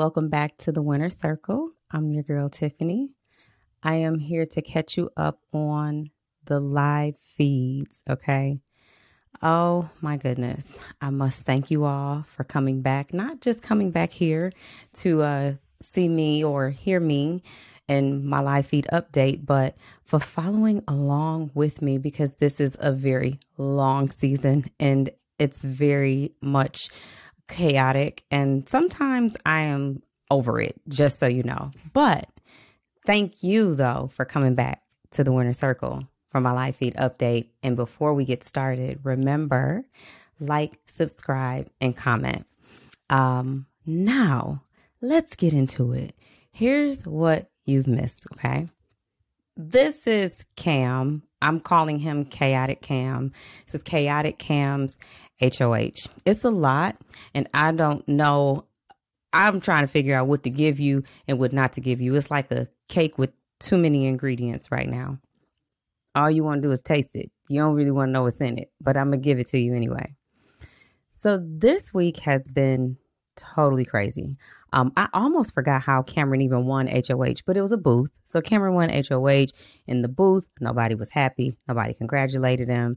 welcome back to the Winner Circle. I'm your girl, Tiffany. I am here to catch you up on the live feeds, okay? Oh my goodness. I must thank you all for coming back, not just coming back here to uh, see me or hear me and my live feed update, but for following along with me because this is a very long season and it's very much chaotic. And sometimes I am over it, just so you know. But thank you, though, for coming back to the Winner Circle for my live feed update. And before we get started, remember like, subscribe, and comment. Um, now, let's get into it. Here's what you've missed, okay? This is Cam. I'm calling him Chaotic Cam. This is Chaotic Cam's HOH. It's a lot, and I don't know. I'm trying to figure out what to give you and what not to give you. It's like a cake with too many ingredients right now. All you want to do is taste it. You don't really want to know what's in it, but I'm going to give it to you anyway. So this week has been totally crazy. Um, I almost forgot how Cameron even won HOH, but it was a booth. So Cameron won HOH in the booth. Nobody was happy. Nobody congratulated him.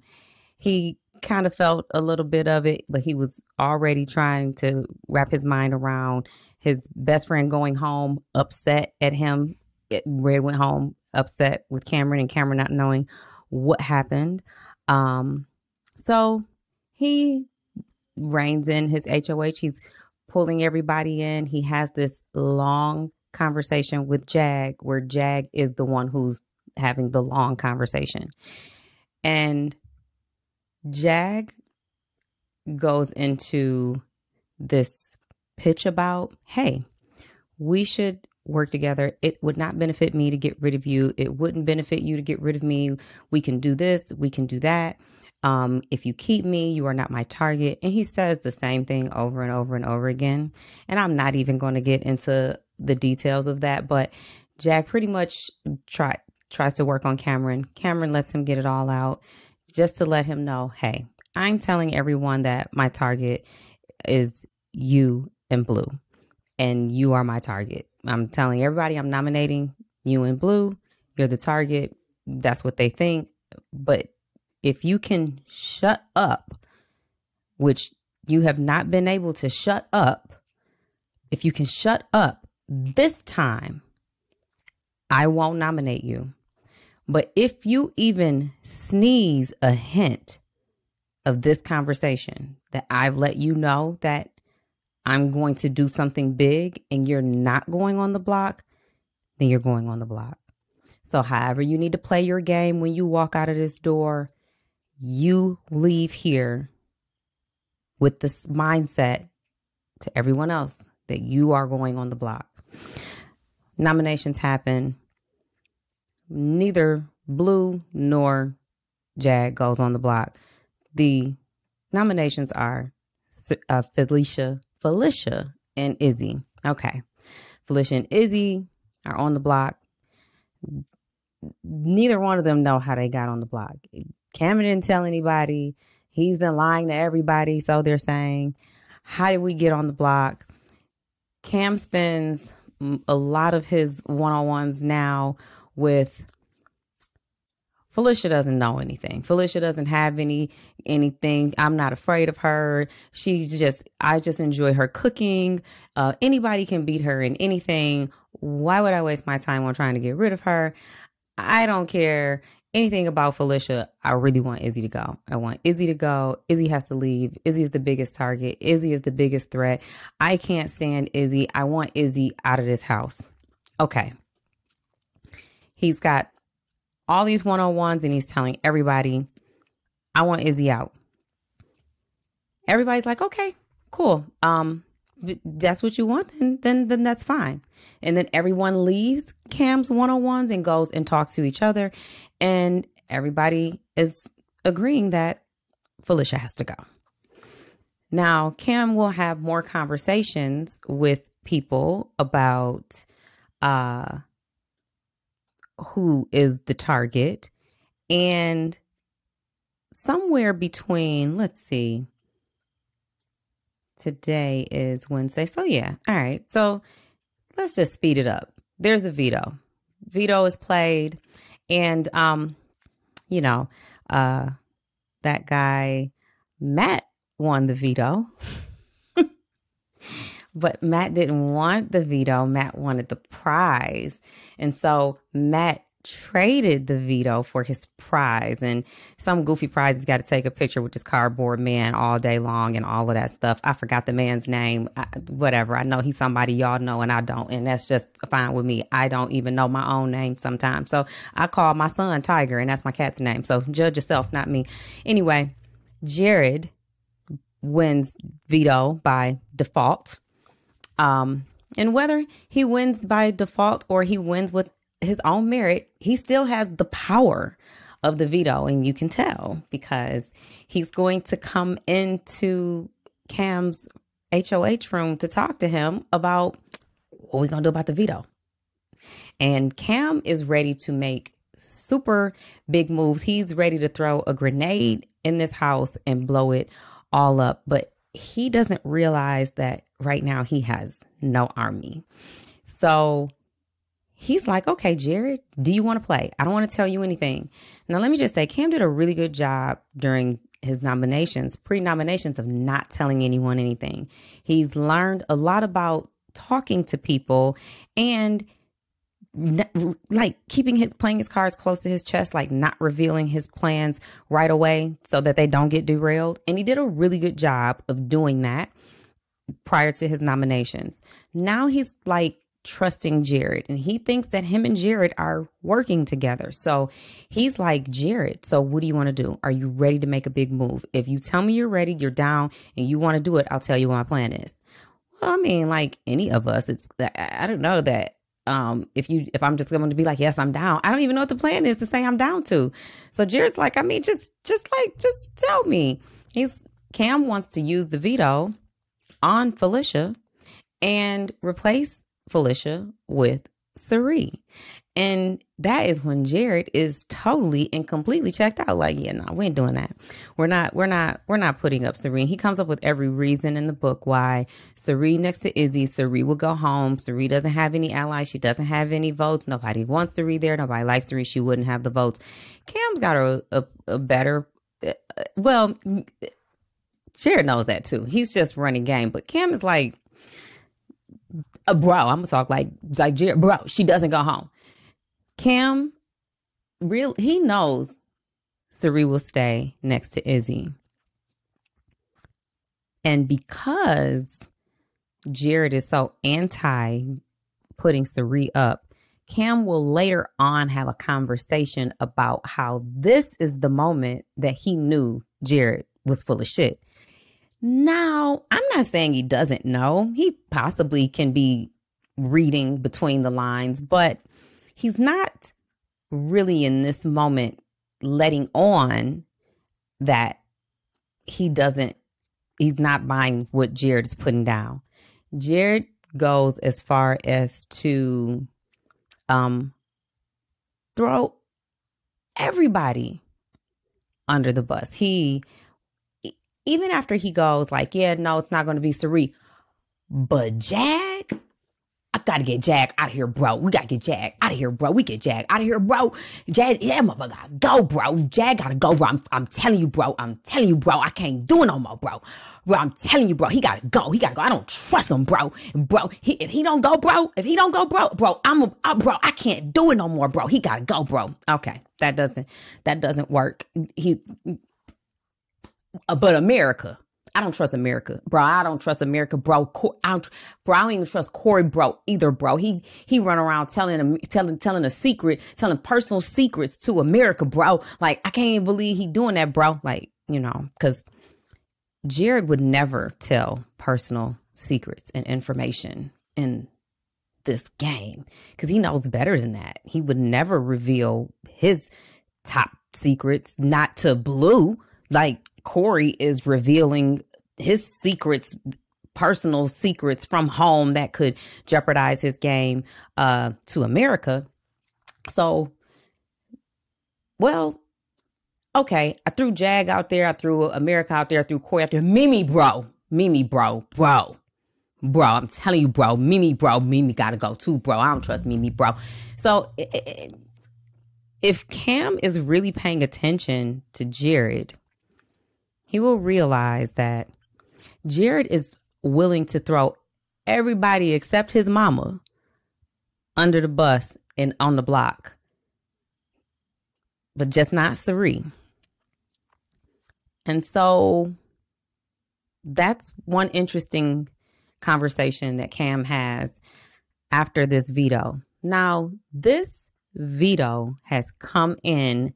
He kind of felt a little bit of it, but he was already trying to wrap his mind around his best friend going home upset at him. It, Red went home upset with Cameron and Cameron not knowing what happened. Um, so he reins in his HOH. He's pulling everybody in. He has this long conversation with Jag, where Jag is the one who's having the long conversation. And Jag goes into this pitch about, hey, we should work together. It would not benefit me to get rid of you. It wouldn't benefit you to get rid of me. We can do this, we can do that. Um, if you keep me, you are not my target. And he says the same thing over and over and over again. And I'm not even going to get into the details of that, but Jag pretty much try, tries to work on Cameron. Cameron lets him get it all out just to let him know hey, I'm telling everyone that my target is you and blue, and you are my target. I'm telling everybody I'm nominating you and blue. You're the target. That's what they think. But if you can shut up, which you have not been able to shut up, if you can shut up this time, I won't nominate you. But if you even sneeze a hint of this conversation that I've let you know that I'm going to do something big and you're not going on the block, then you're going on the block. So, however, you need to play your game when you walk out of this door, you leave here with this mindset to everyone else that you are going on the block. Nominations happen neither Blue nor Jag goes on the block. The nominations are uh, Felicia, Felicia, and Izzy. Okay, Felicia and Izzy are on the block. Neither one of them know how they got on the block. Cameron didn't tell anybody. He's been lying to everybody, so they're saying, "How did we get on the block?" Cam spends a lot of his one-on-ones now with Felicia doesn't know anything. Felicia doesn't have any anything. I'm not afraid of her. She's just I just enjoy her cooking. Uh, anybody can beat her in anything. Why would I waste my time on trying to get rid of her? I don't care anything about Felicia. I really want Izzy to go. I want Izzy to go. Izzy has to leave. Izzy is the biggest target. Izzy is the biggest threat. I can't stand Izzy. I want Izzy out of this house. Okay. He's got all these one on ones and he's telling everybody, I want Izzy out. Everybody's like, okay, cool. Um, that's what you want, then then then that's fine. And then everyone leaves Cam's one on ones and goes and talks to each other, and everybody is agreeing that Felicia has to go. Now, Cam will have more conversations with people about uh who is the target. And somewhere between, let's see, Today is Wednesday. So, yeah. All right. So, let's just speed it up. There's the veto. Veto is played. And, um, you know, uh, that guy, Matt, won the veto. but Matt didn't want the veto. Matt wanted the prize. And so Matt traded the veto for his prize. And some goofy prize he's got to take a picture with this cardboard man all day long and all of that stuff. I forgot the man's name. I, whatever. I know he's somebody y'all know and i don't. And that's just fine with me. I don't even know my own name sometimes. So i call my son tiger and that's my cat's name. So judge yourself not me. Anyway jared wins veto by default um and whether he wins by default or he wins with his own merit, he still has the power of the veto. And you can tell because he's going to come into Cam's HOH room to talk to him about what we're going to do about the veto. And Cam is ready to make super big moves. He's ready to throw a grenade in this house and blow it all up. But he doesn't realize that right now he has no army. So he's like, okay, Jared, do you want to play? I don't want to tell you anything. Now, let me just say, Cam did a really good job during his nominations, pre nominations, of not telling anyone anything. He's learned a lot about talking to people and like keeping his playing his cards close to his chest like not revealing his plans right away so that they don't get derailed and he did a really good job of doing that prior to his nominations now he's like trusting Jared and he thinks that him and Jared are working together. So he's like, Jared, so what do you want to do? Are you ready to make a big move? If you tell me you're ready, you're down and you want to do it, I'll tell you what my plan is. Well, I mean, like any of us, it's, I don't know that um if you if i'm just going to be like yes i'm down. I don't even know what the plan is to say i'm down to. So jared's like i mean just just like just tell me. He's cam wants to use the veto on felicia and replace Felicia with Cirie. And that is when Jared is totally and completely checked out. Like, yeah, no, we ain't doing that. We're not, we're not, we're not putting up Cirie. He comes up with every reason in the book why Cirie next to Izzy, Cirie will go home. Cirie doesn't have any allies. She doesn't have any votes. Nobody wants Cirie there. Nobody likes Cirie. She wouldn't have the votes. Cam's got a, a, a better, uh, well, Jared knows that too. He's just running game, but Cam is like, uh, bro, I'm gonna talk like like Jared, bro. She doesn't go home. Cam, real, he knows Cirie will stay next to Izzy, and because Jared is so anti putting Cirie up, Cam will later on have a conversation about how this is the moment that he knew Jared was full of shit. Now, I'm not saying he doesn't know. He possibly can be reading between the lines, but he's not really in this moment letting on that he doesn't, he's not buying what Jared is putting down. Jared goes as far as to um, throw everybody under the bus. He even after he goes like, yeah, no, it's not going to be Cirie, but Jag, I gotta get Jag out of here, bro. We gotta get Jag out of here, bro. We get Jag out of here, bro. Jag, yeah, motherfucker, go, bro. Jag gotta go, bro. I'm, I'm telling you, bro. I'm telling you, bro. I can't do it no more, bro. Bro, I'm telling you, bro. He gotta go. He gotta go. I don't trust him, bro. Bro, he, if he don't go, bro, if he don't go, bro, bro, I'm, a, I, bro. I can't do it no more, bro. He gotta go, bro. Okay, that doesn't, that doesn't work. He uh, but America. I don't trust America, bro. I don't trust America, bro. I don't, bro. I don't even trust Corey, bro, either, bro. He he run around telling telling telling a secret, telling personal secrets to America, bro. Like I can't even believe he doing that, bro. Like you know, because Jared would never tell personal secrets and information in this game because he knows better than that. He would never reveal his top secrets, not to Blue. Like Corey is revealing his secrets, personal secrets from home that could jeopardize his game uh, to America. So, well, okay, I threw Jag out there, I threw America out there, I threw Corey out there. Mimi, bro, Mimi, bro, bro, bro. I'm telling you, bro. Mimi, bro. Mimi gotta go too, bro. I don't trust Mimi, bro. So if Cam is really paying attention to Jared, he will realize that Jared is willing to throw everybody except his mama under the bus and on the block, but just not Cirie. And so that's one interesting conversation that Cam has after this veto. Now, this veto has come in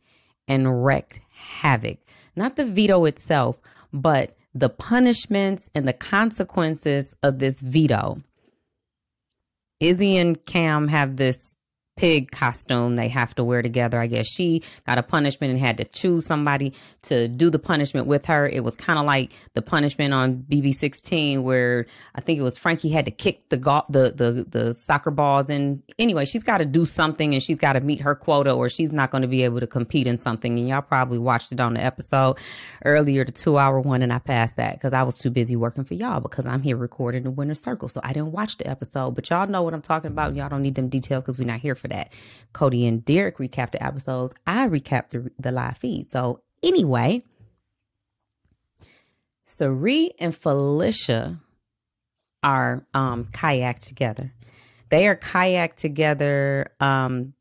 and wrecked havoc. Not the veto itself, but the punishments and the consequences of this veto. Izzy and Cam have this pig costume they have to wear together. I guess she got a punishment and had to choose somebody to do the punishment with her. It was kind of like the punishment on BB16 where I think it was Frankie had to kick the go- the the the soccer balls and anyway, she's got to do something and she's got to meet her quota or she's not going to be able to compete in something. And y'all probably watched it on the episode earlier, the 2-hour one and I passed that cuz I was too busy working for y'all because I'm here recording the Winner Circle. So I didn't watch the episode, but y'all know what I'm talking about. Y'all don't need them details cuz we're not here for for that. Cody and Derrick recap the episodes. I recap the, the live feed. So anyway, Cirie and Felicia are um, kayak together. They are kayak together. Um,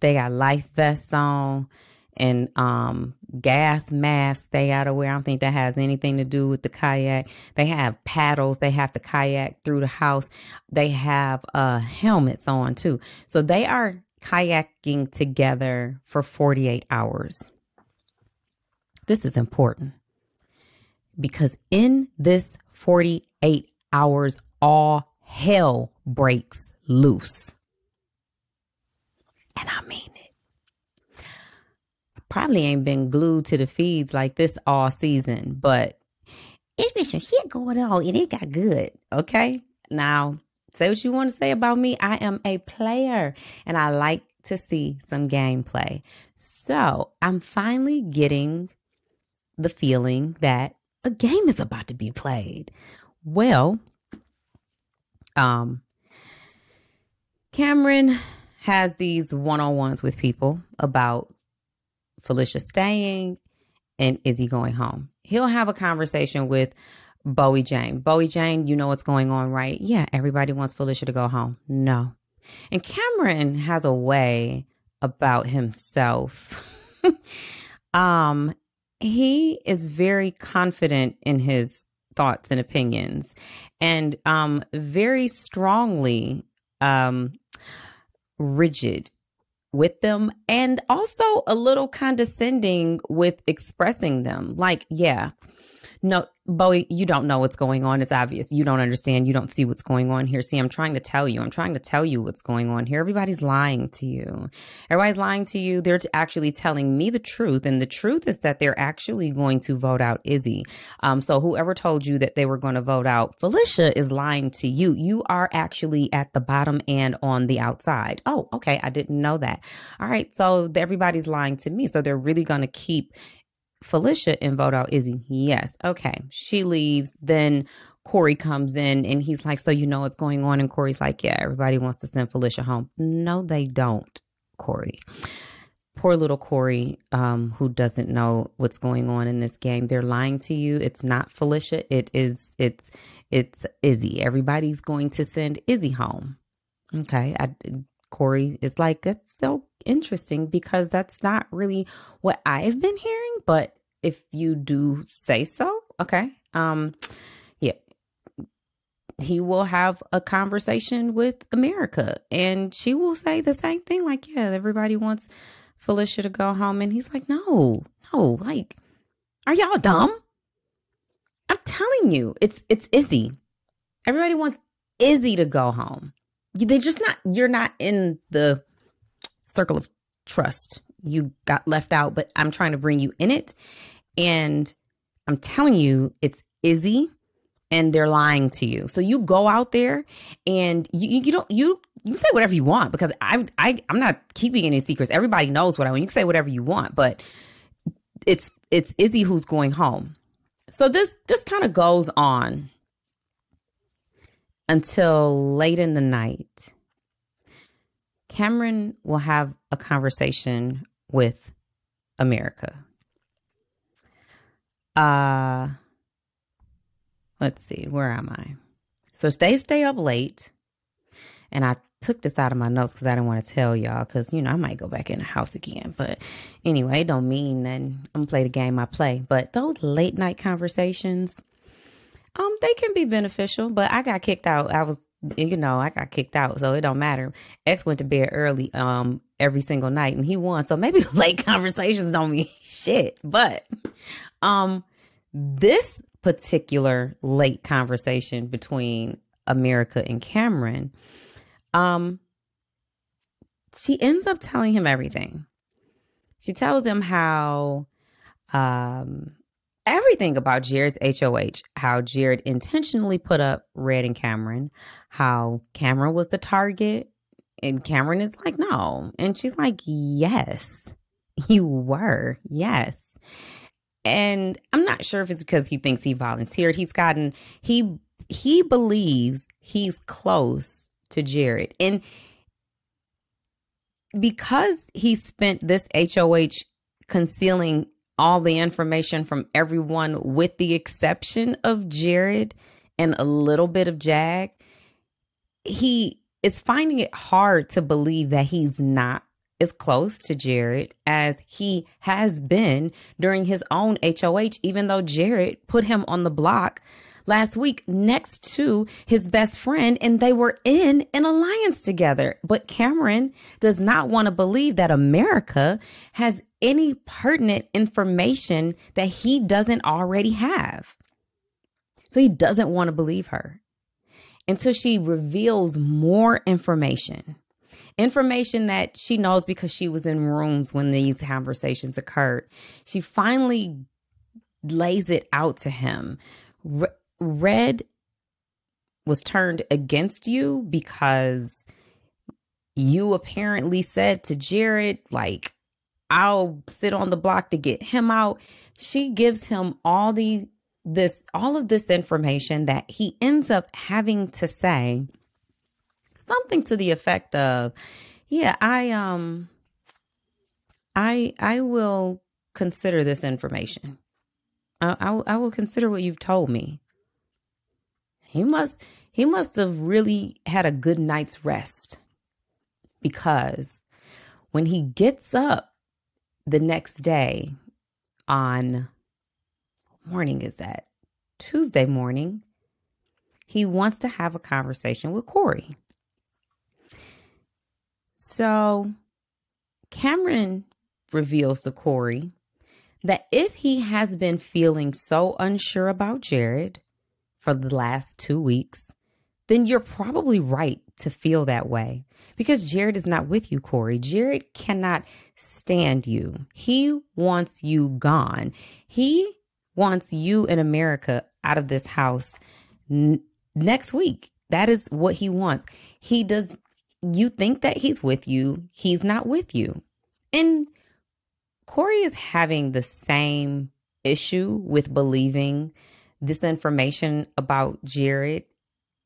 they got life vests on and um, gas masks they gotta wear. I don't think that has anything to do with the kayak. They have paddles. They have to kayak through the house. They have uh, helmets on too. So they are kayaking together for 48 hours. This is important because in this 48 hours, all hell breaks loose. And I mean it probably ain't been glued to the feeds like this all season, but it's been some shit going on and it got good. Okay. Now, say what you want to say about me. I am a player and I like to see some gameplay. So I'm finally getting the feeling that a game is about to be played. Well, um, Cameron has these one on ones with people about Felicia staying and Izzy going home. He'll have a conversation with Bowie Jane. Bowie Jane, you know what's going on, right? Yeah, everybody wants Felicia to go home. No. And Cameron has a way about himself. um, he is very confident in his thoughts and opinions and um very strongly um rigid with them and also a little condescending with expressing them. Like, yeah, no, Bowie, you don't know what's going on. It's obvious. You don't understand. You don't see what's going on here. See, I'm trying to tell you. I'm trying to tell you what's going on here. Everybody's lying to you. Everybody's lying to you. They're actually telling me the truth. And the truth is that they're actually going to vote out Izzy. Um, so whoever told you that they were going to vote out Felicia is lying to you. You are actually at the bottom and on the outside. Oh, okay. I didn't know that. All right. So everybody's lying to me. So they're really going to keep Felicia and vote out Izzy. Yes. Okay. She leaves. Then Corey comes in and he's like, So you know what's going on? And Corey's like, Yeah, everybody wants to send Felicia home. No, they don't, Corey. Poor little Corey, um, who doesn't know what's going on in this game. They're lying to you. It's not Felicia. It is it's it's Izzy. Everybody's going to send Izzy home. Okay. I Corey is like, that's so interesting because that's not really what I've been hearing. But if you do say so, okay. Um, yeah. He will have a conversation with America and she will say the same thing, like, yeah, everybody wants Felicia to go home. And he's like, no, no, like, are y'all dumb? I'm telling you, it's it's Izzy. Everybody wants Izzy to go home they just not you're not in the circle of trust. You got left out, but I'm trying to bring you in it. And I'm telling you, it's Izzy and they're lying to you. So you go out there and you you don't you you say whatever you want because I I I'm not keeping any secrets. Everybody knows what I want. You can say whatever you want, but it's it's Izzy who's going home. so this this kind of goes on until late in the night. Cameron will have a conversation with America. Uh let's see, where am I? So they stay up late. And I took this out of my notes because I didn't want to tell y'all because you know I might go back in the house again. But anyway, it don't mean that I'm gonna play the game I play. But those late night conversations, um, they can be beneficial. But I got kicked out. I was you know, I got kicked out, so it don't matter. X went to bed early um every single night and he won. So maybe late conversations don't mean shit. But um this particular late conversation between America and Cameron um, she ends up telling him everything. She tells him how um, everything about Jared's HOH, how Jared intentionally put up Red and Cameron, how Cameron was the target. And Cameron is like, no. And she's like, yes, you were. Yes. And I'm not sure if it's because he thinks he volunteered. He's gotten, he, he believes he's close to Jared. And because he spent this HOH concealing all the information from everyone with the exception of Jared and a little bit of Jag, he is finding it hard to believe that he's not as close to Jared as he has been during his own HOH, even though Jared put him on the block last week next to his best friend and they were in an alliance together. But Cameron does not want to believe that America has any pertinent information that he doesn't already have. So he doesn't want to believe her until she reveals more information. Information that she knows because she was in rooms when these conversations occurred. She finally lays it out to him red was turned against you because you apparently said to Jared, like, I'll sit on the block to get him out. She gives him all the this all of this information that he ends up having to say something to the effect of, yeah, I um I I will consider this information. I, I, I will consider what you've told me. He must he must have really had a good night's rest because when he gets up the next day on morning is that Tuesday morning, he wants to have a conversation with Corey. So Cameron reveals to Corey that if he has been feeling so unsure about Jared, for the last two weeks, then you're probably right to feel that way because Jared is not with you, Corey. Jared cannot stand you. He wants you gone. He wants you in America out of this house n- next week. That is what he wants. He does, you think that he's with you, he's not with you. And Corey is having the same issue with believing this information about Jared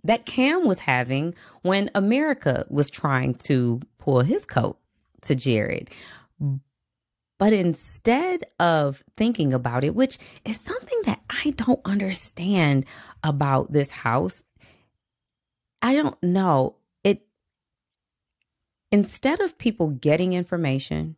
that Cam was having when America was trying to pull his coat to Jared. But instead of thinking about it, which is something that I don't understand about this house, I don't know. It instead of people getting information,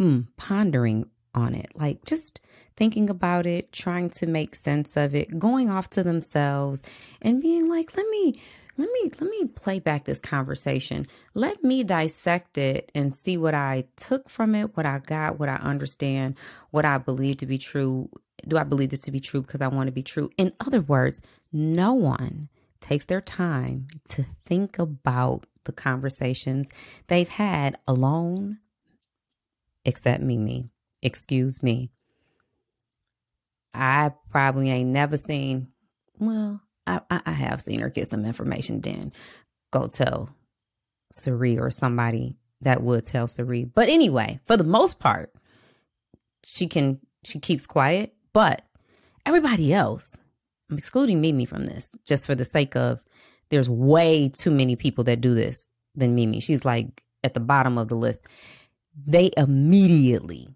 mm, pondering on it, like just thinking about it, trying to make sense of it, going off to themselves and being like, let me let me let me play back this conversation. Let me dissect it and see what I took from it, what I got, what I understand, what I believe to be true. Do I believe this to be true because I want to be true? In other words, no one takes their time to think about the conversations they've had alone except Mimi. Excuse me. I probably ain't never seen. Well, I, I have seen her get some information. Then go tell Cirie or somebody that would tell Cirie. But anyway, for the most part, she can she keeps quiet. But Everybody else, I'm excluding Mimi from this just for the sake of there's way too many people that do this than Mimi. She's like at the bottom of the list. They immediately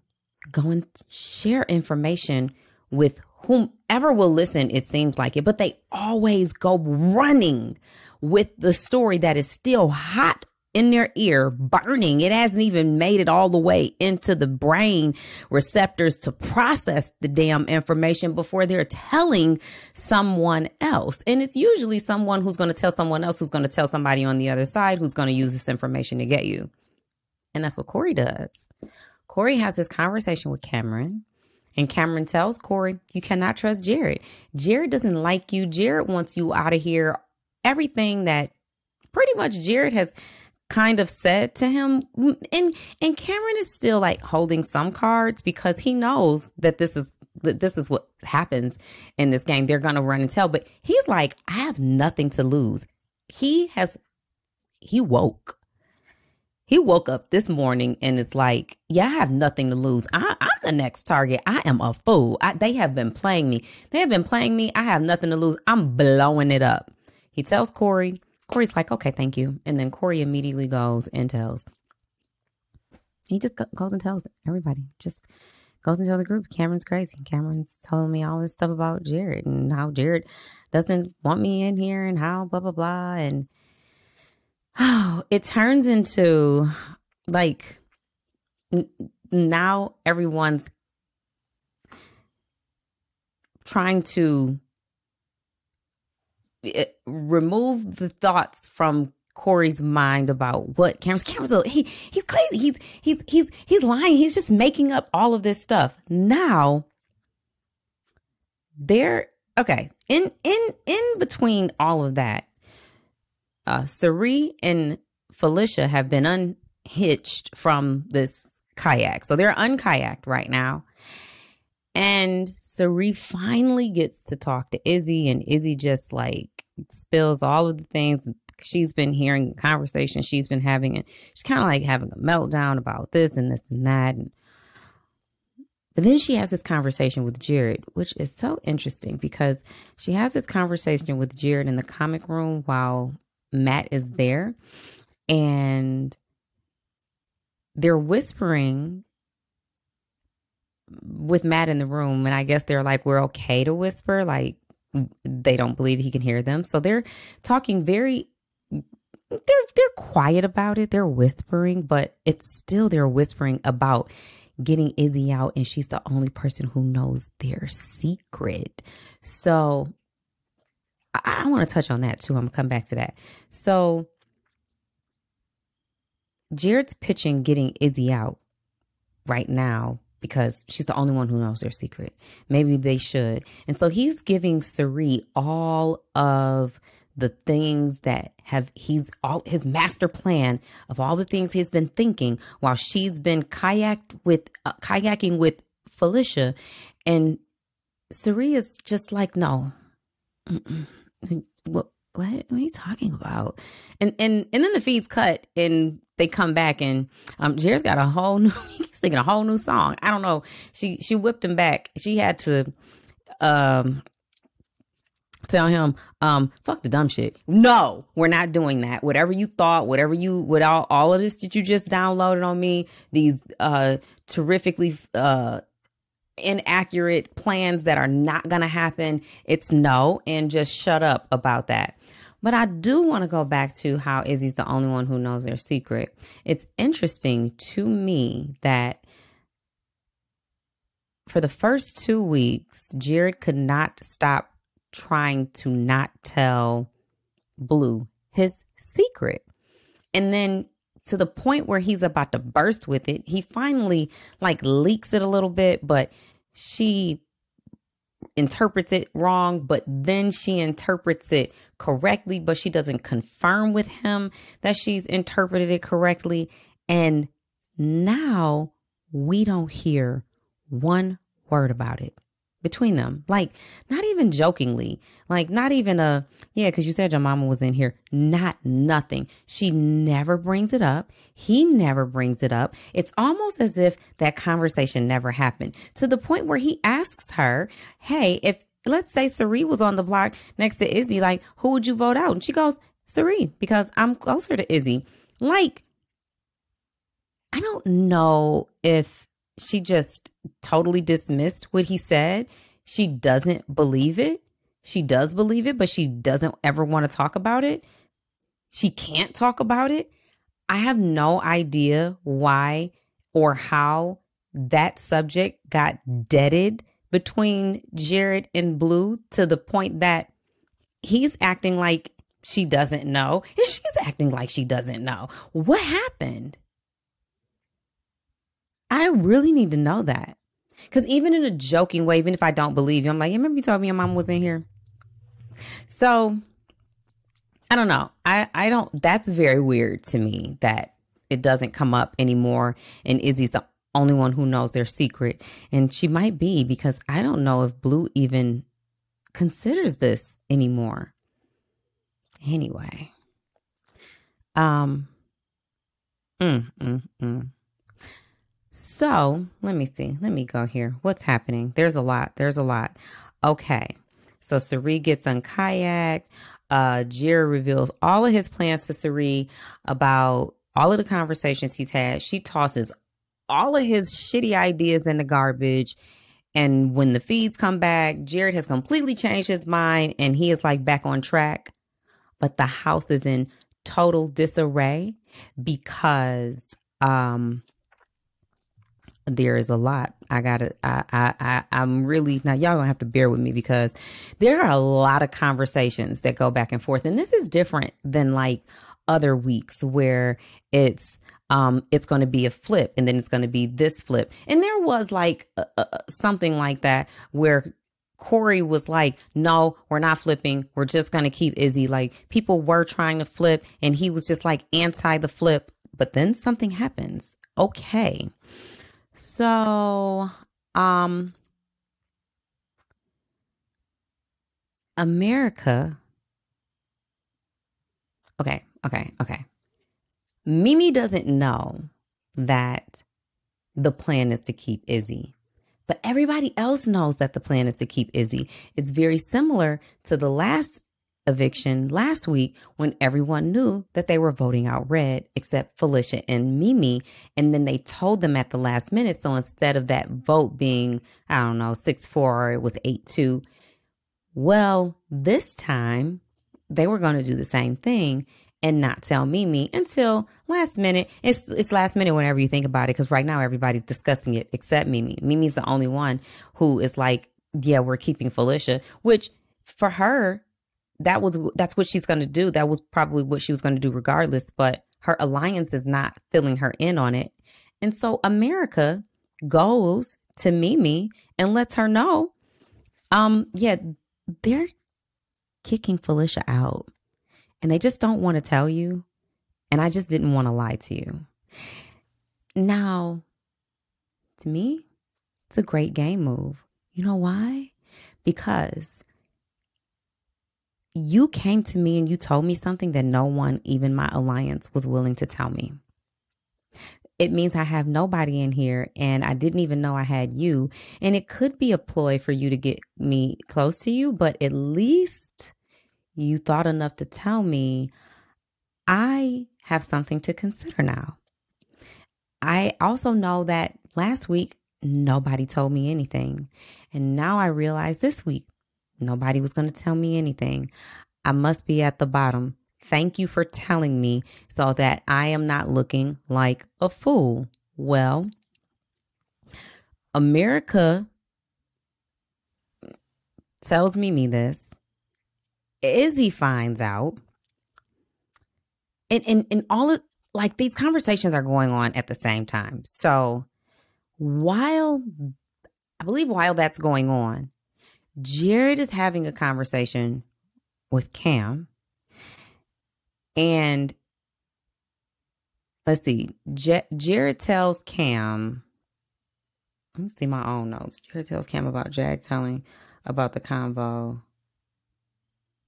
go and share information with whomever will listen, it seems like it, but they always go running with the story that is still hot in their ear, burning. It hasn't even made it all the way into the brain receptors to process the damn information before they're telling someone else. And it's usually someone who's going to tell someone else who's going to tell somebody on the other side who's going to use this information to get you. And that's what Corey does. Corey has this conversation with Cameron. And Cameron tells Corey, You cannot trust Jared. Jared doesn't like you. Jared wants you out of here. Everything that pretty much Jared has kind of said to him and and Cameron is still like holding some cards because he knows that this is that this is what happens in this game. They're going to run and tell, but he's like I have nothing to lose. He has he woke. He woke up this morning and it's like, yeah, I have nothing to lose. I, am the next target. I am a fool. I, they have been playing me. They have been playing me. I have nothing to lose. I'm blowing it up. He tells Corey, Corey's like, okay, thank you. And then Corey immediately goes and tells. He just goes and tells everybody. Just goes tells the group. Cameron's crazy. Cameron's telling me all this stuff about Jared and how Jared doesn't want me in here and how blah blah blah. And oh, it turns into like n- now everyone's trying to it, remove the thoughts from Corey's mind about what Cameron's Cameron's he he's crazy. He's he's he's he's lying. He's just making up all of this stuff. Now there okay. In in in between all of that, uh Cirie and Felicia have been unhitched from this kayak. So they're unkayaked right now. And Cirie finally gets to talk to Izzy, and Izzy just like spills all of the things she's been hearing, conversations she's been having, and she's kind of like having a meltdown about this and this and that. And but then she has this conversation with Jared, which is so interesting because she has this conversation with Jared in the comic room while Matt is there. And they're whispering with Matt in the room, and I guess they're like, we're okay to whisper, like they don't believe he can hear them. So they're talking very they're they're quiet about it. They're whispering, but it's still they're whispering about getting Izzy out and she's the only person who knows their secret. So I, I want to touch on that too. I'm gonna come back to that. So Jared's pitching getting Izzy out right now because she's the only one who knows their secret. Maybe they should. And so he's giving Cirie all of the things that have he's all his master plan of all the things he's been thinking while she's been kayaked with uh, kayaking with Felicia and Cirie is just like no what what are you talking about and and and then the feeds cut and they come back and um Jared's got a whole new he's singing a whole new song. I don't know. She she whipped him back. She had to um tell him, um, fuck the dumb shit. No, we're not doing that. Whatever you thought, whatever you with all, all of this that you just downloaded on me, these uh terrifically uh inaccurate plans that are not gonna happen, it's no, and just shut up about that. But I do want to go back to how Izzy's the only one who knows their secret. It's interesting to me that for the first two weeks, Jared could not stop trying to not tell Blue his secret. And then to the point where he's about to burst with it, he finally like leaks it a little bit, but she interprets it wrong, but then she interprets it correctly, but she doesn't confirm with him that she's interpreted it correctly. And now we don't hear one word about it. Between them. Like, not even jokingly. Like, not even a, yeah, because you said your mama was in here. Not nothing. She never brings it up. He never brings it up. It's almost as if that conversation never happened to the point where he asks her, hey, if, let's say Cirie was on the block next to Izzy, like, who would you vote out? And she goes, Cirie, because I'm closer to Izzy. Like, I don't know if she just totally dismissed what he said. She doesn't believe it. She does believe it, but she doesn't ever want to talk about it. She can't talk about it. I have no idea why or how that subject got deaded between Jared and Blue to the point that he's acting like she doesn't know and she's acting like she doesn't know. What happened? I really need to know that. Because even in a joking way, even if I don't believe you, I'm like, you remember you told me your mom was in here? So I don't know. I, I don't, that's very weird to me that it doesn't come up anymore. And Izzy's the only one who knows their secret. And she might be because I don't know if Blue even considers this anymore. Anyway. Um, mm, mm, mm. So let me see. Let me go here. What's happening? There's a lot. There's a lot. Okay. So Cirie gets on kayak. Uh, Jared reveals all of his plans to Cirie about all of the conversations he's had. She tosses all of his shitty ideas in the garbage. And when the feeds come back, Jared has completely changed his mind and he is like back on track. But the house is in total disarray because um there is a lot. I gotta, I, I, I, I'm really, now y'all gonna have to bear with me because there are a lot of conversations that go back and forth. And this is different than like other weeks where it's, um, it's going to be a flip and then it's going to be this flip. And there was like a, a, something like that where Corey was like, no, we're not flipping. We're just going to keep Izzy. Like people were trying to flip and he was just like anti the flip. But then something happens. Okay. So, um, America. Okay, okay, okay. Mimi doesn't know that the plan is to keep Izzy, but everybody else knows that the plan is to keep Izzy. It's very similar to the last eviction last week when everyone knew that they were voting out red except Felicia and Mimi. And then they told them at the last minute. So instead of that vote being, I don't know, 6 4, it was 8 2. Well, this time they were going to do the same thing and not tell Mimi until last minute. It's it's last minute whenever you think about it, because right now everybody's discussing it except Mimi. Mimi's the only one who is like, yeah, we're keeping Felicia, which for her that was that's what she's going to do. That was probably what she was going to do regardless, but her alliance is not filling her in on it. And so America goes to Mimi and lets her know um yeah, they're kicking Felicia out. And they just don't want to tell you. And I just didn't want to lie to you. Now, to me, it's a great game move. You know why? Because you came to me and you told me something that no one, even my alliance, was willing to tell me. It means I have nobody in here and I didn't even know I had you. And it could be a ploy for you to get me close to you, but at least you thought enough to tell me I have something to consider now. I also know that last week nobody told me anything. And now I realize this week Nobody was going to tell me anything. I must be at the bottom. Thank you for telling me so that I am not looking like a fool. Well, America tells Mimi this. Izzy finds out. And, and, and all of like these conversations are going on at the same time. So while I believe while that's going on, Jared is having a conversation with Cam. And let's see, J- Jared tells Cam, let me see my own notes. Jared tells Cam about Jag telling about the convo.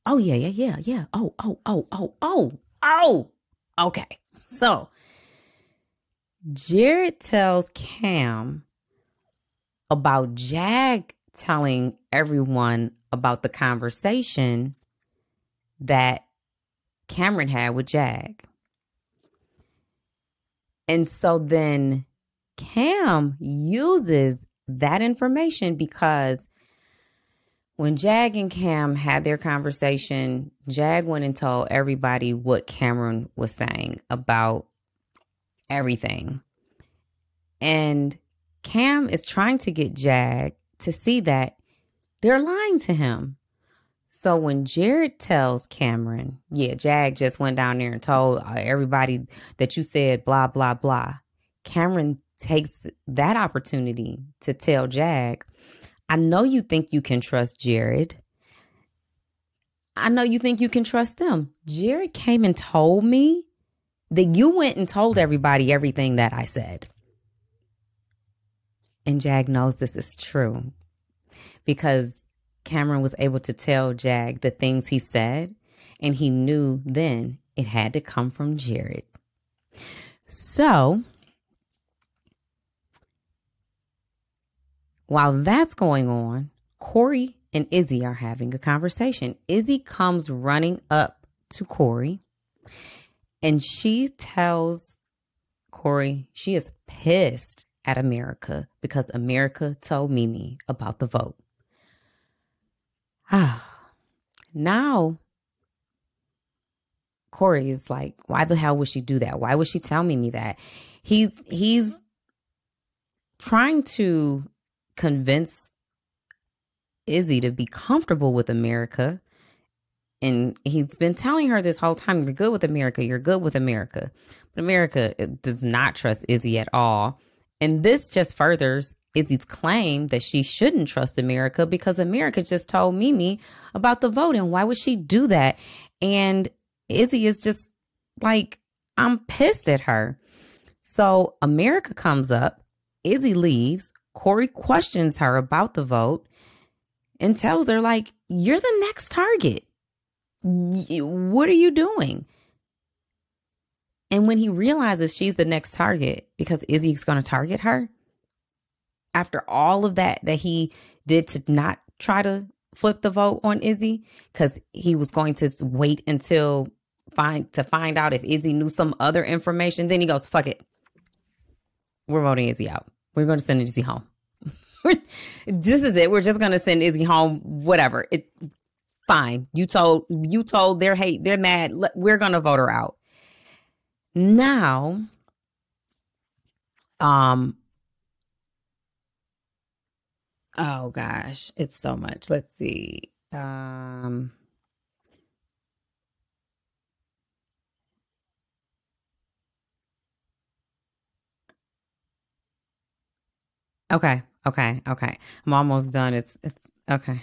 Oh yeah, yeah, yeah, yeah. Oh, oh, oh, oh, oh, oh. Okay. So Jared tells Cam about Jag telling everyone about the conversation that Cameron had with Jag. And so then Cam uses that information because when Jag and Cam had their conversation, Jag went and told everybody what Cameron was saying about everything. And Cam is trying to get Jag to see that they're lying to him. So when Jared tells Cameron, yeah, Jag just went down there and told uh, everybody that you said blah, blah, blah, Cameron takes that opportunity to tell Jag, I know you think you can trust Jared. I know you think you can trust them. Jared came and told me that you went and told everybody everything that I said. And Jag knows this is true because Cameron was able to tell Jag the things he said, and he knew then it had to come from Jared. So, while that's going on, Corey and Izzy are having a conversation. Izzy comes running up to Corey and she tells Corey she is pissed at America because America told Mimi about the vote. Ah, now Corey is like, why the hell would she do that? Why would she tell Mimi that? He's he's trying to convince Izzy to be comfortable with America. And he's been telling her this whole time, you're good with America, you're good with America. But America does not trust Izzy at all. And this just furthers Izzy's claim that she shouldn't trust America because America just told Mimi about the vote. And why would she do that? And Izzy is just like, I'm pissed at her. So America comes up, Izzy leaves, Corey questions her about the vote and tells her, like, you're the next target. What are you doing? And when he realizes she's the next target because Izzy's going to target her, after all of that that he did to not try to flip the vote on Izzy, because he was going to wait until find to find out if Izzy knew some other information. Then he goes, "Fuck it, we're voting Izzy out. We're going to send Izzy home. this is it. We're just going to send Izzy home. Whatever. It fine. You told you told they're hate. They're mad. We're going to vote her out." Now, um, oh gosh, it's so much. Let's see. Um, okay, okay, okay. I'm almost done. It's it's okay.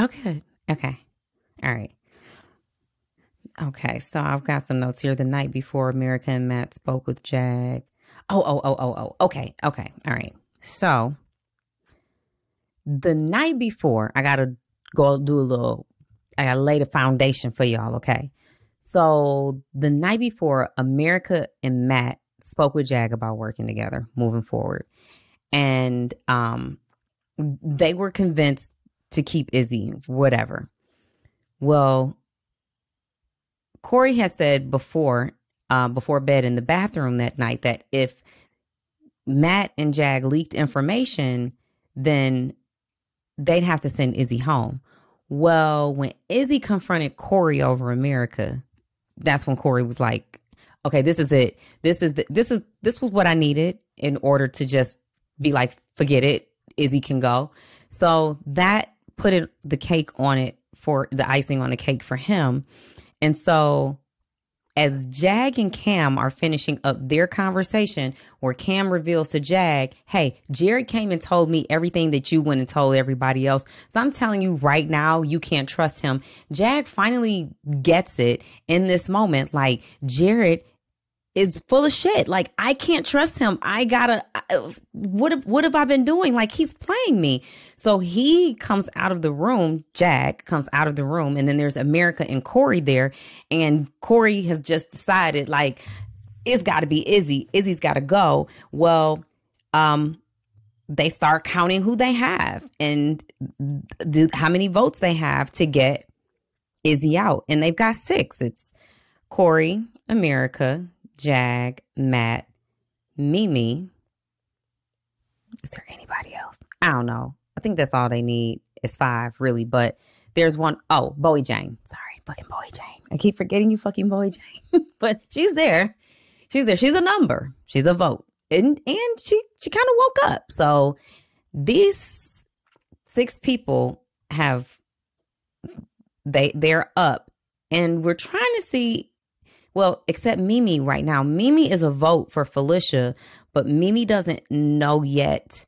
Okay, okay. All right. Okay, so I've got some notes here. The night before America and Matt spoke with Jag. Oh, oh, oh, oh, oh. Okay, okay. All right. So the night before, I gotta go do a little I gotta lay the foundation for y'all, okay? So the night before, America and Matt spoke with Jag about working together moving forward. And um they were convinced to keep Izzy, whatever. Well, Corey has said before, uh, before bed in the bathroom that night, that if Matt and Jag leaked information, then they'd have to send Izzy home. Well, when Izzy confronted Corey over America, that's when Corey was like, "Okay, this is it. This is the, this is this was what I needed in order to just be like, forget it. Izzy can go." So that put it the cake on it for the icing on the cake for him. And so as Jag and Cam are finishing up their conversation, where Cam reveals to Jag, Hey, Jared came and told me everything that you went and told everybody else. So I'm telling you right now, you can't trust him. Jag finally gets it in this moment. Like, Jared is full of shit. Like I can't trust him. I gotta. What have, what have I been doing? Like he's playing me. So he comes out of the room. Jag comes out of the room, and then there's America and Corey there, and Corey has just decided like it's got to be Izzy. Izzy's got to go. Well, um, they start counting who they have and do how many votes they have to get Izzy out, and they've got six. It's Corey, America, Jag, Matt, Mimi. Is there anybody else? I don't know. I think that's all they need is five, really. But there's one oh, Bowie Jane. Sorry, fucking Bowie Jane. I keep forgetting you fucking Bowie Jane. but she's there. She's there. She's a number. She's a vote. And and she she kind of woke up. So these six people have they they're up and we're trying to see well, except Mimi right now. Mimi is a vote for Felicia, but Mimi doesn't know yet.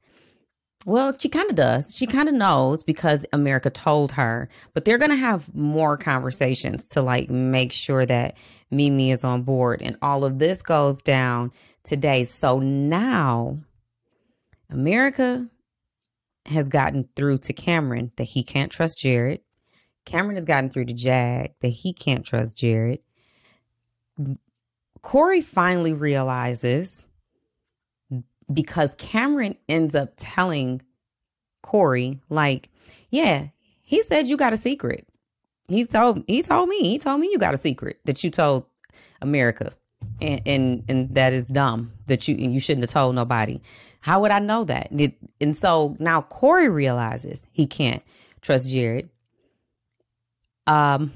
Well, she kind of does. She kind of knows because America told her, but they're going to have more conversations to like make sure that Mimi is on board. And all of this goes down today. So now America has gotten through to Cameron that he can't trust Jared. Cameron has gotten through to Jag that he can't trust Jared. Corey finally realizes because Cameron ends up telling Corey, like, yeah, he said you got a secret. He told he told me, he told me you got a secret that you told America. And and, and that is dumb that you you shouldn't have told nobody. How would I know that? And so now Corey realizes he can't trust Jared. Um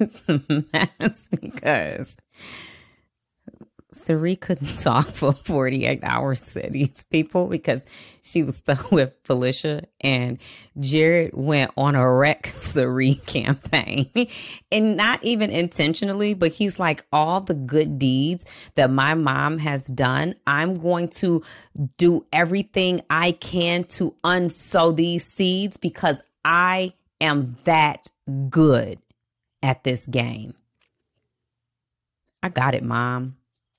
it's a mess because Cirie couldn't talk for 48 hours to these people because she was stuck with Felicia and Jared went on a wreck Cirie campaign and not even intentionally, but he's like all the good deeds that my mom has done. I'm going to do everything I can to unsow these seeds because I am that good at this game. I got it, mom.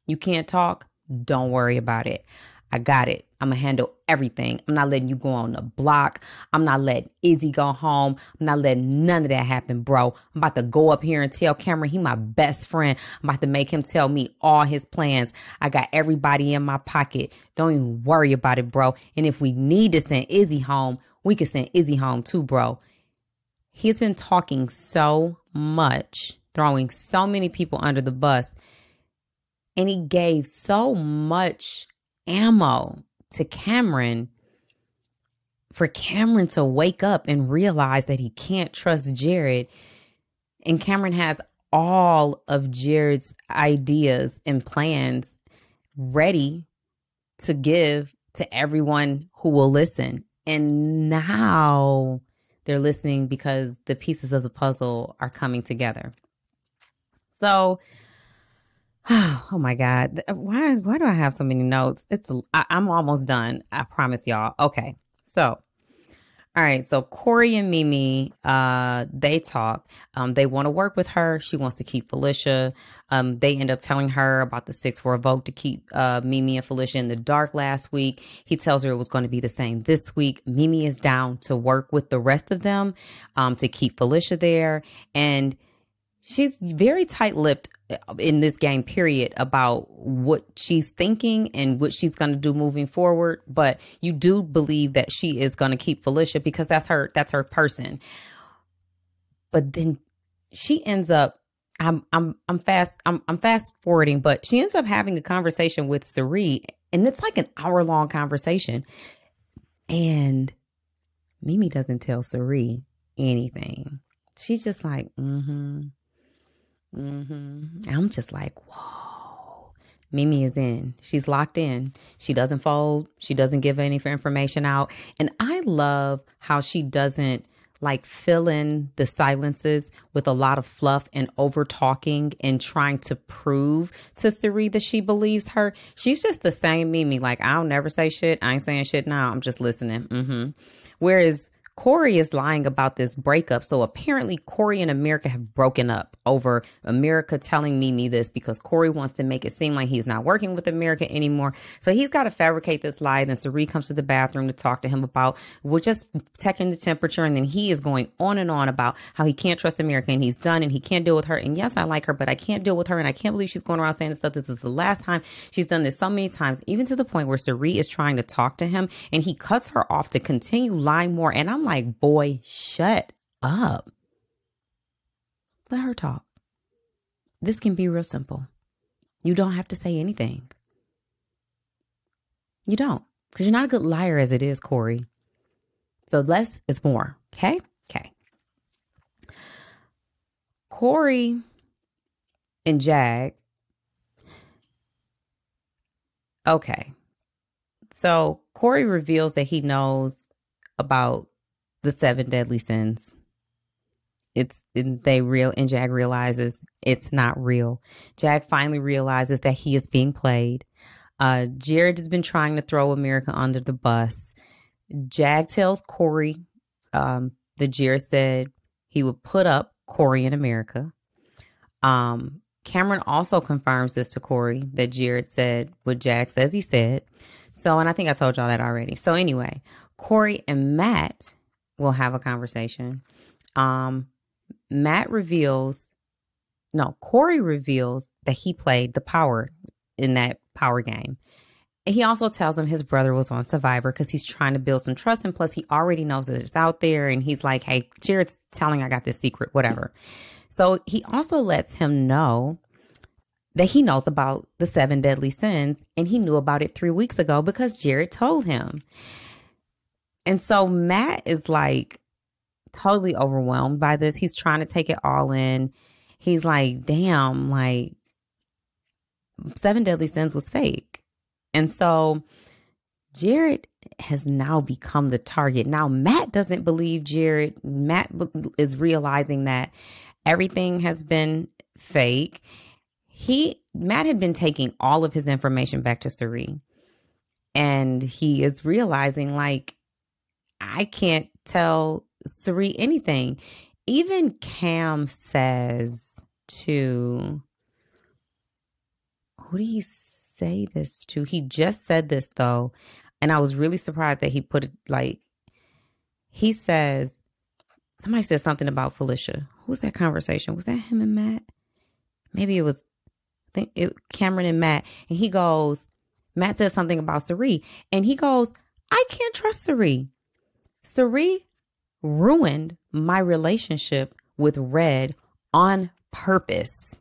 You can't talk? Don't worry about it. I got it. I'm gonna handle everything. I'm not letting you go on the block. I'm not letting Izzy go home. I'm not letting none of that happen, bro. I'm about to go up here and tell Cameron he my best friend. I'm about to make him tell me all his plans. I got everybody in my pocket. Don't even worry about it, bro. And if we need to send Izzy home, we can send Izzy home too, bro. He's been talking so much, throwing so many people under the bus and he gave so much ammo to Cameron for Cameron to wake up and realize that he can't trust Jared. And Cameron has all of Jared's ideas and plans ready to give to everyone who will listen. And now they're listening because the pieces of the puzzle are coming together. So Oh my God. Uh, why why do I have so many notes? It's I, I'm almost done. I promise y'all. Okay. So all right, so Corey and Mimi, uh, they talk. Um, they want to work with her. She wants to keep Felicia. Um, they end up telling her about the six for a vote to keep uh, Mimi and Felicia in the dark last week. He tells her it was going to be the same this week. Mimi is down to work with the rest of them um, to keep Felicia there, and she's very tight-lipped in this game period about what she's thinking and what she's going to do moving forward. But you do believe that she is going to keep Felicia because that's her that's her person. But then she ends up I'm I'm I'm fast I'm I'm fast forwarding but she ends up having a conversation with Cirie and it's like an hour long conversation. And Mimi doesn't tell Cirie anything. She's just like mhm Mm-hmm. I'm just like, whoa. Mimi is in. She's locked in. She doesn't fold. She doesn't give any information out. And I love how she doesn't like fill in the silences with a lot of fluff and over talking and trying to prove to Cirie that she believes her. She's just the same Mimi. Like, I'll never say shit. I ain't saying shit now. I'm just listening. Mm-hmm. Whereas Corey is lying about this breakup. So apparently, Corey and America have broken up over America telling Mimi this because Corey wants to make it seem like he's not working with America anymore. So he's got to fabricate this lie. Then Cirie comes to the bathroom to talk to him about, we're just checking the temperature. And then he is going on and on about how he can't trust America and he's done and he can't deal with her. And yes, I like her, but I can't deal with her. And I can't believe she's going around saying this stuff. This is the last time she's done this so many times, even to the point where Cirie is trying to talk to him and he cuts her off to continue lying more. And I'm like, boy, shut up. Let her talk. This can be real simple. You don't have to say anything. You don't, because you're not a good liar as it is, Corey. So less is more. Okay? Okay. Corey and Jag. Okay. So Corey reveals that he knows about the seven deadly sins. It's they real and Jag realizes it's not real. Jag finally realizes that he is being played. Uh, Jared has been trying to throw America under the bus. Jag tells Corey um, that Jared said he would put up Corey in America. Um, Cameron also confirms this to Corey that Jared said what Jag says he said. So, and I think I told y'all that already. So, anyway, Corey and Matt will have a conversation. Um, Matt reveals, no, Corey reveals that he played the power in that power game. And he also tells him his brother was on Survivor because he's trying to build some trust. And plus, he already knows that it's out there. And he's like, hey, Jared's telling I got this secret, whatever. So he also lets him know that he knows about the seven deadly sins and he knew about it three weeks ago because Jared told him. And so Matt is like totally overwhelmed by this. He's trying to take it all in. He's like, damn, like seven deadly sins was fake. And so Jared has now become the target. Now, Matt doesn't believe Jared. Matt is realizing that everything has been fake. He, Matt had been taking all of his information back to Cirie. And he is realizing, like, I can't tell Cirie anything. Even Cam says to, who did he say this to? He just said this though. And I was really surprised that he put it like, he says, somebody said something about Felicia. Who's that conversation? Was that him and Matt? Maybe it was, I think it Cameron and Matt. And he goes, Matt says something about Cirie. And he goes, I can't trust Cirie. Cirie ruined my relationship with Red on purpose.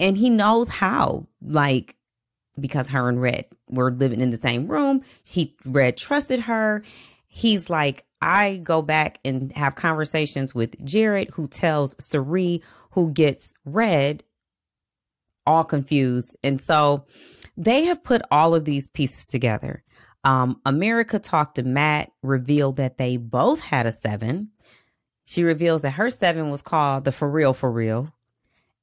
And he knows how, like, because her and Red were living in the same room. He Red trusted her. He's like, I go back and have conversations with Jared, who tells Cirie, who gets Red all confused. And so they have put all of these pieces together. Um, America talked to Matt, revealed that they both had a seven. She reveals that her seven was called the For Real For Real,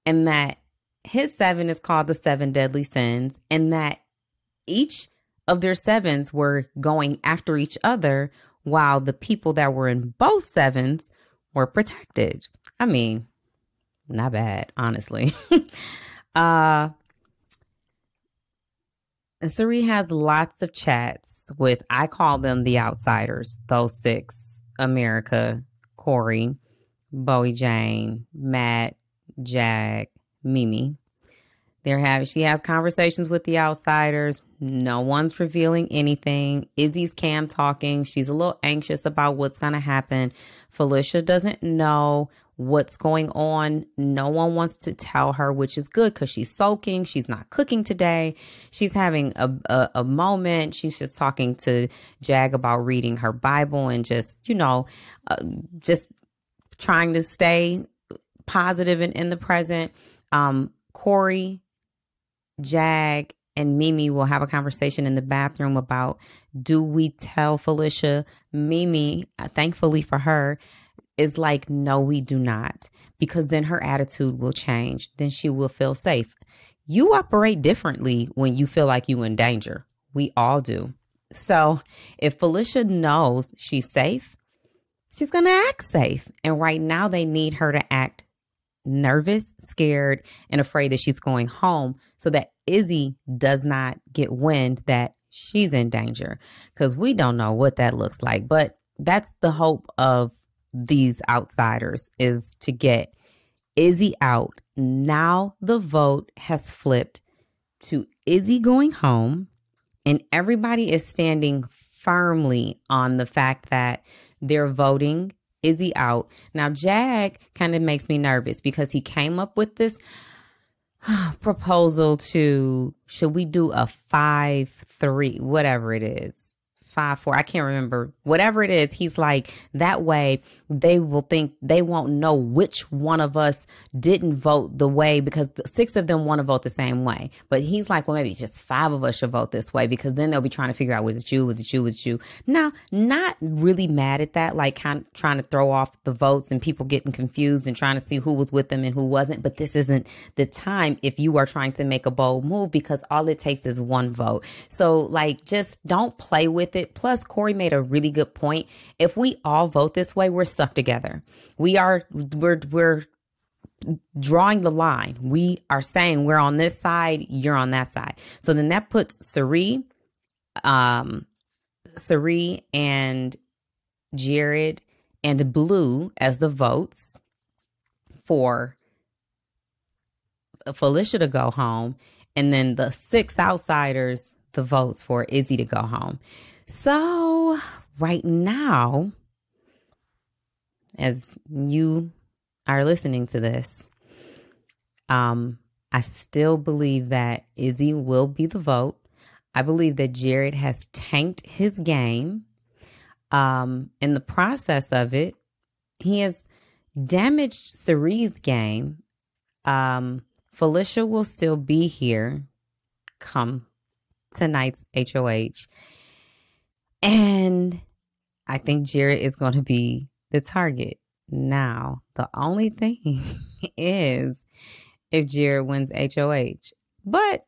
and that his seven is called the Seven Deadly Sins, and that each of their sevens were going after each other while the people that were in both sevens were protected. I mean, not bad, honestly. uh and has lots of chats with, I call them the outsiders, those six America, Corey, Bowie Jane, Matt, Jag, Mimi. They're having, she has conversations with the outsiders. No one's revealing anything. Izzy's cam talking. She's a little anxious about what's going to happen. Felicia doesn't know what's going on. No one wants to tell her, which is good because she's sulking. She's not cooking today. She's having a, a, a, moment. She's just talking to Jag about reading her Bible and just, you know, uh, just trying to stay positive and in the present. Um, Corey, Jag, and Mimi will have a conversation in the bathroom about do we tell Felicia? Mimi, uh, thankfully for her, is like, no, we do not, because then her attitude will change. Then she will feel safe. You operate differently when you feel like you're in danger. We all do. So if Felicia knows she's safe, she's going to act safe. And right now, they need her to act nervous, scared, and afraid that she's going home so that Izzy does not get wind that she's in danger. Because we don't know what that looks like. But that's the hope of these outsiders is to get Izzy out. Now the vote has flipped to Izzy going home, and everybody is standing firmly on the fact that they're voting Izzy out. Now, Jag kind of makes me nervous because he came up with this proposal to should we do a 5 3, whatever it is five, four, I can't remember, whatever it is, he's like, that way they will think they won't know which one of us didn't vote the way because the, six of them want to vote the same way. But he's like, well, maybe just five of us should vote this way because then they'll be trying to figure out was it you, was it you, was it you. Now, not really mad at that, like kind of trying to throw off the votes and people getting confused and trying to see who was with them and who wasn't. But this isn't the time if you are trying to make a bold move because all it takes is one vote. So, like, just don't play with it. Plus, Corey made a really good point. If we all vote this way, we're stuck together. We are, we're, we're, drawing the line. We are saying we're on this side, you're on that side. So then that puts Cirie, um, Cirie and Jared and Blue as the votes for Felicia to go home, and then the six outsiders the votes for Izzy to go home. So, right now, as you are listening to this, um, I still believe that Izzy will be the vote. I believe that Jared has tanked his game. Um, in the process of it, he has damaged Cirie's game. Um, Felicia will still be here come tonight's HOH. And I think Jared is going to be the target. Now, the only thing is if Jared wins HOH. But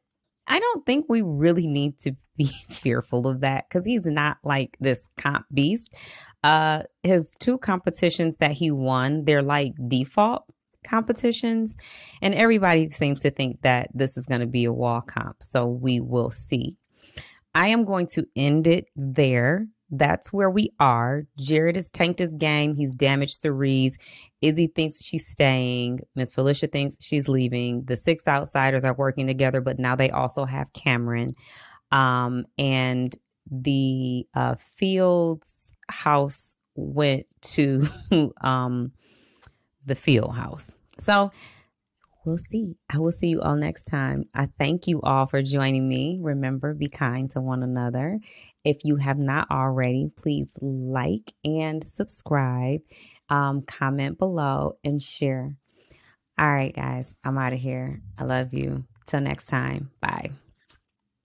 I don't think we really need to be fearful of that because he's not like this comp beast. Uh, his two competitions that he won, they're like default competitions, and everybody seems to think that this is going to be a wall comp. So we will see. I am going to end it there. That's where we are. Jared has tanked his game. He's damaged Cirie's. Izzy thinks she's staying. Miss Felicia thinks she's leaving. The six outsiders are working together, but now they also have Cameron. Um, and the uh, Fields house went to um, the Field house. So we'll see. I will see you all next time. I thank you all for joining me. Remember, be kind to one another. If you have not already, please like and subscribe, um, comment below, and share. All right, guys, I'm out of here. I love you. Till next time. Bye.